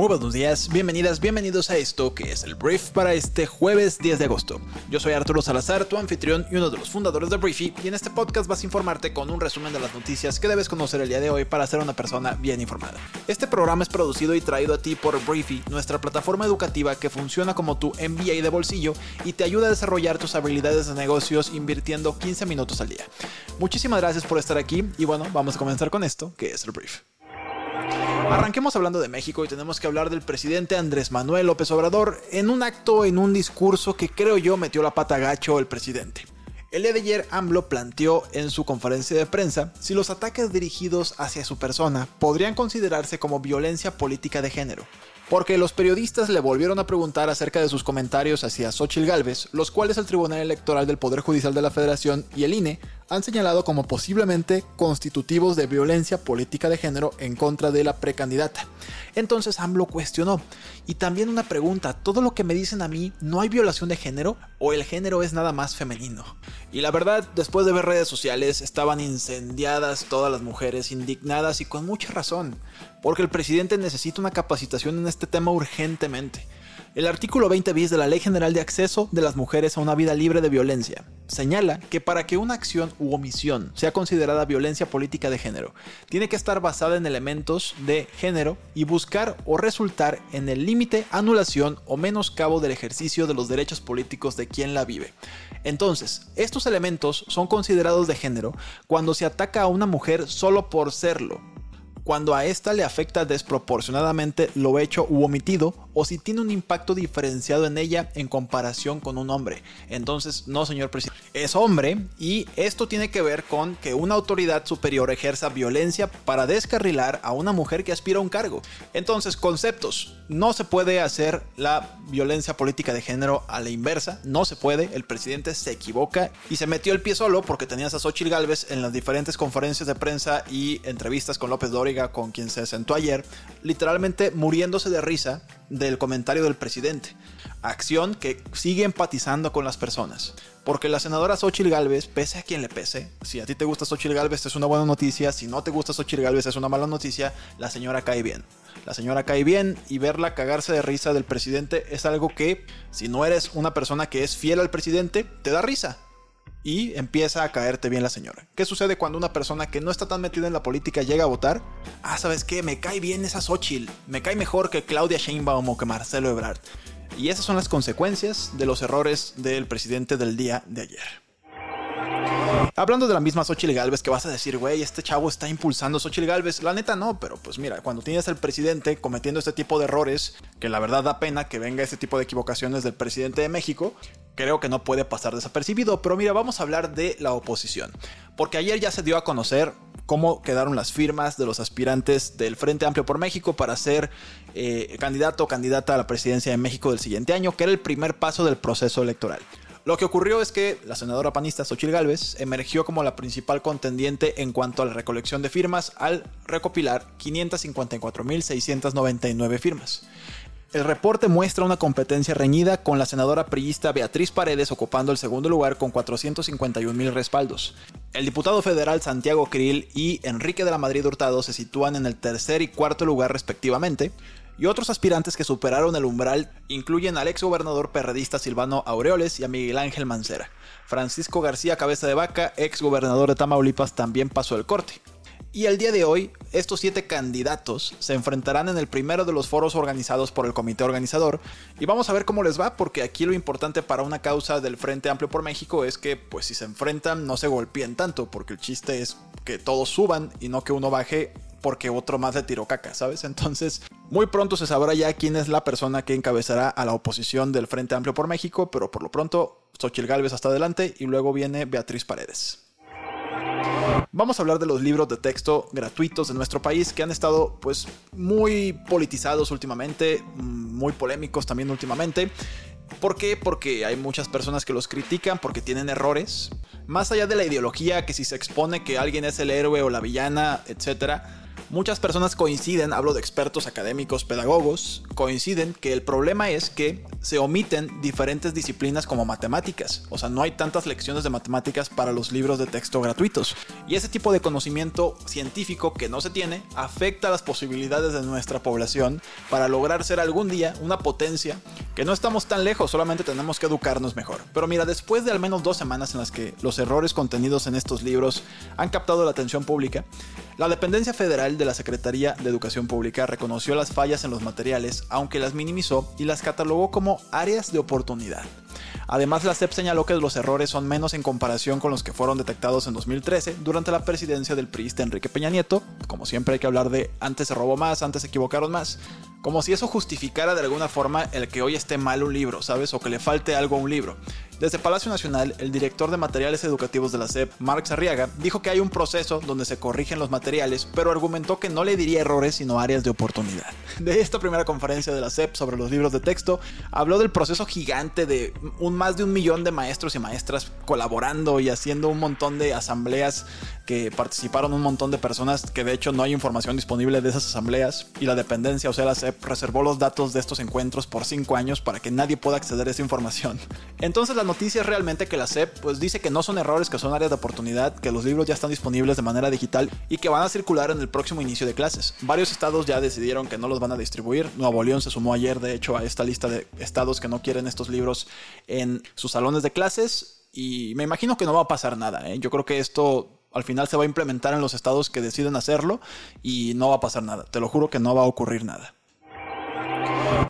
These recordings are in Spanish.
Muy buenos días, bienvenidas, bienvenidos a esto que es el Brief para este jueves 10 de agosto. Yo soy Arturo Salazar, tu anfitrión y uno de los fundadores de Briefy, y en este podcast vas a informarte con un resumen de las noticias que debes conocer el día de hoy para ser una persona bien informada. Este programa es producido y traído a ti por Briefy, nuestra plataforma educativa que funciona como tu MBA de bolsillo y te ayuda a desarrollar tus habilidades de negocios invirtiendo 15 minutos al día. Muchísimas gracias por estar aquí y bueno, vamos a comenzar con esto que es el Brief. Arranquemos hablando de México y tenemos que hablar del presidente Andrés Manuel López Obrador en un acto, en un discurso que creo yo metió la pata gacho el presidente. El día ayer AMLO planteó en su conferencia de prensa si los ataques dirigidos hacia su persona podrían considerarse como violencia política de género, porque los periodistas le volvieron a preguntar acerca de sus comentarios hacia Xochitl Gálvez, los cuales el Tribunal Electoral del Poder Judicial de la Federación y el INE han señalado como posiblemente constitutivos de violencia política de género en contra de la precandidata. Entonces AMLO cuestionó. Y también una pregunta, ¿todo lo que me dicen a mí no hay violación de género o el género es nada más femenino? Y la verdad, después de ver redes sociales, estaban incendiadas todas las mujeres, indignadas y con mucha razón, porque el presidente necesita una capacitación en este tema urgentemente. El artículo 20 bis de la Ley General de Acceso de las Mujeres a una Vida Libre de Violencia señala que para que una acción u omisión sea considerada violencia política de género, tiene que estar basada en elementos de género y buscar o resultar en el límite, anulación o menoscabo del ejercicio de los derechos políticos de quien la vive. Entonces, estos elementos son considerados de género cuando se ataca a una mujer solo por serlo, cuando a esta le afecta desproporcionadamente lo hecho u omitido o si tiene un impacto diferenciado en ella en comparación con un hombre. Entonces, no, señor presidente, es hombre y esto tiene que ver con que una autoridad superior ejerza violencia para descarrilar a una mujer que aspira a un cargo. Entonces, conceptos. No se puede hacer la violencia política de género a la inversa, no se puede. El presidente se equivoca y se metió el pie solo porque tenías a Xochitl Galvez en las diferentes conferencias de prensa y entrevistas con López Dóriga, con quien se sentó ayer, literalmente muriéndose de risa del comentario del presidente. Acción que sigue empatizando con las personas. Porque la senadora Xochitl Galvez, pese a quien le pese, si a ti te gusta Xochitl Galvez es una buena noticia, si no te gusta Xochitl Galvez es una mala noticia, la señora cae bien. La señora cae bien y verla cagarse de risa del presidente es algo que, si no eres una persona que es fiel al presidente, te da risa y empieza a caerte bien la señora. ¿Qué sucede cuando una persona que no está tan metida en la política llega a votar? Ah, ¿sabes qué? Me cae bien esa Xochitl. Me cae mejor que Claudia Sheinbaum o que Marcelo Ebrard. Y esas son las consecuencias de los errores del presidente del día de ayer. Hablando de la misma Xochitl Galvez, que vas a decir, güey, este chavo está impulsando a Xochitl Galvez. La neta no, pero pues mira, cuando tienes al presidente cometiendo este tipo de errores, que la verdad da pena que venga este tipo de equivocaciones del presidente de México, creo que no puede pasar desapercibido. Pero mira, vamos a hablar de la oposición. Porque ayer ya se dio a conocer cómo quedaron las firmas de los aspirantes del Frente Amplio por México para ser eh, candidato o candidata a la presidencia de México del siguiente año, que era el primer paso del proceso electoral. Lo que ocurrió es que la senadora panista Xochitl Gálvez emergió como la principal contendiente en cuanto a la recolección de firmas al recopilar 554.699 firmas. El reporte muestra una competencia reñida con la senadora priista Beatriz Paredes ocupando el segundo lugar con 451 mil respaldos. El diputado federal Santiago Krill y Enrique de la Madrid Hurtado se sitúan en el tercer y cuarto lugar respectivamente, y otros aspirantes que superaron el umbral incluyen al ex gobernador perredista Silvano Aureoles y a Miguel Ángel Mancera. Francisco García Cabeza de Vaca, ex gobernador de Tamaulipas, también pasó el corte. Y el día de hoy, estos siete candidatos se enfrentarán en el primero de los foros organizados por el comité organizador y vamos a ver cómo les va porque aquí lo importante para una causa del Frente Amplio por México es que pues si se enfrentan no se golpeen tanto porque el chiste es que todos suban y no que uno baje porque otro más le tiró caca, ¿sabes? Entonces, muy pronto se sabrá ya quién es la persona que encabezará a la oposición del Frente Amplio por México, pero por lo pronto, Xochitl Gálvez hasta adelante y luego viene Beatriz Paredes. Vamos a hablar de los libros de texto gratuitos de nuestro país que han estado pues muy politizados últimamente, muy polémicos también últimamente. ¿Por qué? Porque hay muchas personas que los critican porque tienen errores. Más allá de la ideología, que si se expone que alguien es el héroe o la villana, etc., Muchas personas coinciden, hablo de expertos académicos, pedagogos, coinciden que el problema es que se omiten diferentes disciplinas como matemáticas. O sea, no hay tantas lecciones de matemáticas para los libros de texto gratuitos. Y ese tipo de conocimiento científico que no se tiene afecta las posibilidades de nuestra población para lograr ser algún día una potencia que no estamos tan lejos, solamente tenemos que educarnos mejor. Pero mira, después de al menos dos semanas en las que los errores contenidos en estos libros han captado la atención pública, la dependencia federal de la Secretaría de Educación Pública reconoció las fallas en los materiales, aunque las minimizó y las catalogó como áreas de oportunidad. Además, la CEP señaló que los errores son menos en comparación con los que fueron detectados en 2013 durante la presidencia del priista Enrique Peña Nieto. Como siempre hay que hablar de antes se robó más, antes se equivocaron más. Como si eso justificara de alguna forma el que hoy esté mal un libro, ¿sabes? O que le falte algo a un libro. Desde Palacio Nacional, el director de materiales educativos de la SEP, Marx Arriaga, dijo que hay un proceso donde se corrigen los materiales, pero argumentó que no le diría errores sino áreas de oportunidad. De esta primera conferencia de la SEP sobre los libros de texto, habló del proceso gigante de un, más de un millón de maestros y maestras colaborando y haciendo un montón de asambleas que participaron un montón de personas que de hecho no hay información disponible de esas asambleas y la dependencia, o sea, la SEP reservó los datos de estos encuentros por cinco años para que nadie pueda acceder a esa información. Entonces la noticia es realmente que la SEP pues dice que no son errores, que son áreas de oportunidad, que los libros ya están disponibles de manera digital y que van a circular en el próximo inicio de clases. Varios estados ya decidieron que no los van a distribuir. Nuevo León se sumó ayer, de hecho, a esta lista de estados que no quieren estos libros en sus salones de clases. Y me imagino que no va a pasar nada. ¿eh? Yo creo que esto al final se va a implementar en los estados que deciden hacerlo y no va a pasar nada. Te lo juro que no va a ocurrir nada.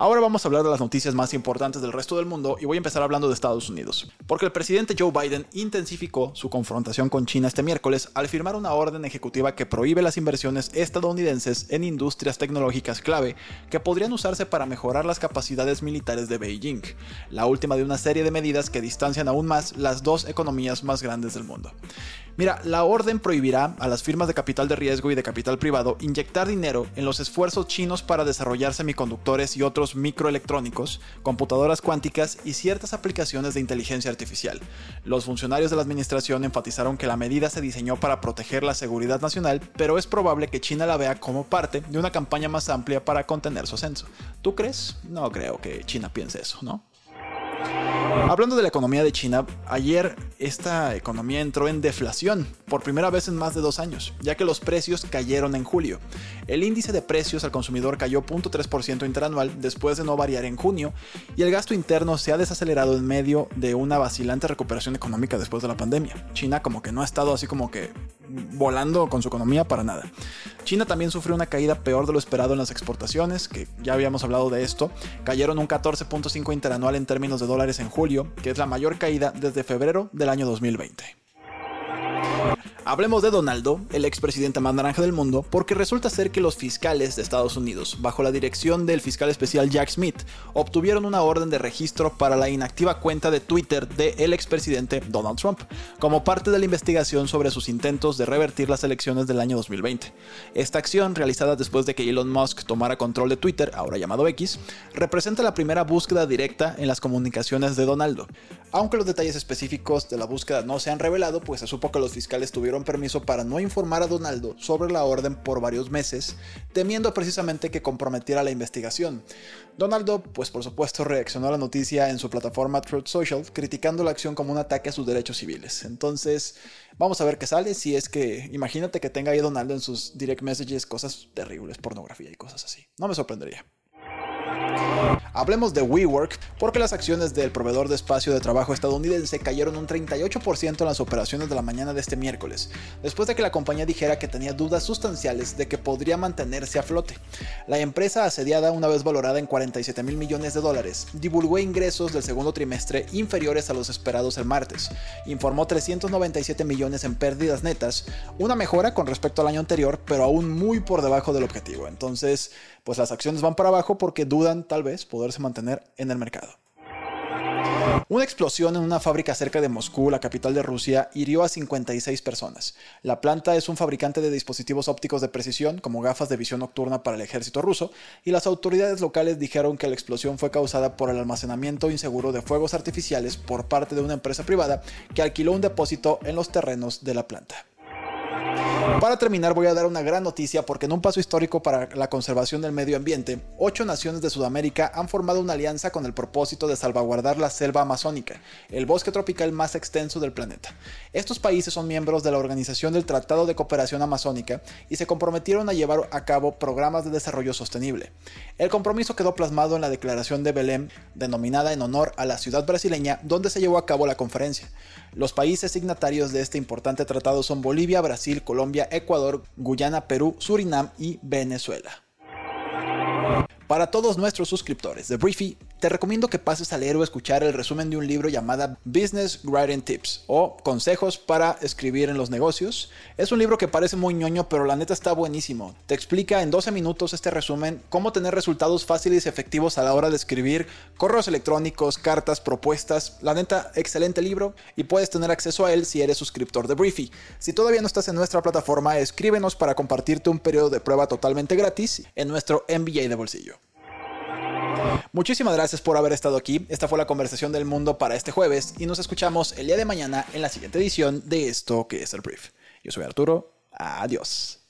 Ahora vamos a hablar de las noticias más importantes del resto del mundo y voy a empezar hablando de Estados Unidos, porque el presidente Joe Biden intensificó su confrontación con China este miércoles al firmar una orden ejecutiva que prohíbe las inversiones estadounidenses en industrias tecnológicas clave que podrían usarse para mejorar las capacidades militares de Beijing, la última de una serie de medidas que distancian aún más las dos economías más grandes del mundo. Mira, la orden prohibirá a las firmas de capital de riesgo y de capital privado inyectar dinero en los esfuerzos chinos para desarrollar semiconductores y otros microelectrónicos, computadoras cuánticas y ciertas aplicaciones de inteligencia artificial. Los funcionarios de la administración enfatizaron que la medida se diseñó para proteger la seguridad nacional, pero es probable que China la vea como parte de una campaña más amplia para contener su ascenso. ¿Tú crees? No creo que China piense eso, ¿no? Hablando de la economía de China, ayer esta economía entró en deflación por primera vez en más de dos años, ya que los precios cayeron en julio. El índice de precios al consumidor cayó 0.3% interanual después de no variar en junio, y el gasto interno se ha desacelerado en medio de una vacilante recuperación económica después de la pandemia. China como que no ha estado así como que volando con su economía para nada. China también sufrió una caída peor de lo esperado en las exportaciones, que ya habíamos hablado de esto, cayeron un 14.5 interanual en términos de dólares en julio, que es la mayor caída desde febrero del año 2020. Hablemos de Donaldo, el expresidente más naranja del mundo, porque resulta ser que los fiscales de Estados Unidos, bajo la dirección del fiscal especial Jack Smith, obtuvieron una orden de registro para la inactiva cuenta de Twitter del expresidente Donald Trump, como parte de la investigación sobre sus intentos de revertir las elecciones del año 2020. Esta acción, realizada después de que Elon Musk tomara control de Twitter, ahora llamado X, representa la primera búsqueda directa en las comunicaciones de Donaldo. Aunque los detalles específicos de la búsqueda no se han revelado, pues se supo que los fiscales tuvieron permiso para no informar a Donaldo sobre la orden por varios meses, temiendo precisamente que comprometiera la investigación. Donaldo, pues por supuesto, reaccionó a la noticia en su plataforma Truth Social, criticando la acción como un ataque a sus derechos civiles. Entonces, vamos a ver qué sale. Si es que, imagínate que tenga ahí Donaldo en sus direct messages cosas terribles, pornografía y cosas así. No me sorprendería. Hablemos de WeWork porque las acciones del proveedor de espacio de trabajo estadounidense cayeron un 38% en las operaciones de la mañana de este miércoles, después de que la compañía dijera que tenía dudas sustanciales de que podría mantenerse a flote. La empresa asediada, una vez valorada en 47 mil millones de dólares, divulgó ingresos del segundo trimestre inferiores a los esperados el martes. Informó 397 millones en pérdidas netas, una mejora con respecto al año anterior, pero aún muy por debajo del objetivo. Entonces, pues las acciones van para abajo porque dudan tal vez poderse mantener en el mercado. Una explosión en una fábrica cerca de Moscú, la capital de Rusia, hirió a 56 personas. La planta es un fabricante de dispositivos ópticos de precisión, como gafas de visión nocturna para el ejército ruso, y las autoridades locales dijeron que la explosión fue causada por el almacenamiento inseguro de fuegos artificiales por parte de una empresa privada que alquiló un depósito en los terrenos de la planta. Para terminar voy a dar una gran noticia porque en un paso histórico para la conservación del medio ambiente, ocho naciones de Sudamérica han formado una alianza con el propósito de salvaguardar la selva amazónica, el bosque tropical más extenso del planeta. Estos países son miembros de la Organización del Tratado de Cooperación Amazónica y se comprometieron a llevar a cabo programas de desarrollo sostenible. El compromiso quedó plasmado en la Declaración de Belém, denominada en honor a la ciudad brasileña donde se llevó a cabo la conferencia. Los países signatarios de este importante tratado son Bolivia, Brasil, Colombia, Ecuador, Guyana, Perú, Surinam y Venezuela. Para todos nuestros suscriptores de Briefy, te recomiendo que pases a leer o escuchar el resumen de un libro llamado Business Writing Tips o Consejos para escribir en los negocios. Es un libro que parece muy ñoño, pero la neta está buenísimo. Te explica en 12 minutos este resumen cómo tener resultados fáciles y efectivos a la hora de escribir correos electrónicos, cartas, propuestas. La neta, excelente libro y puedes tener acceso a él si eres suscriptor de Briefy. Si todavía no estás en nuestra plataforma, escríbenos para compartirte un periodo de prueba totalmente gratis en nuestro MBA de bolsillo. Muchísimas gracias por haber estado aquí. Esta fue la conversación del mundo para este jueves y nos escuchamos el día de mañana en la siguiente edición de esto que es el brief. Yo soy Arturo. Adiós.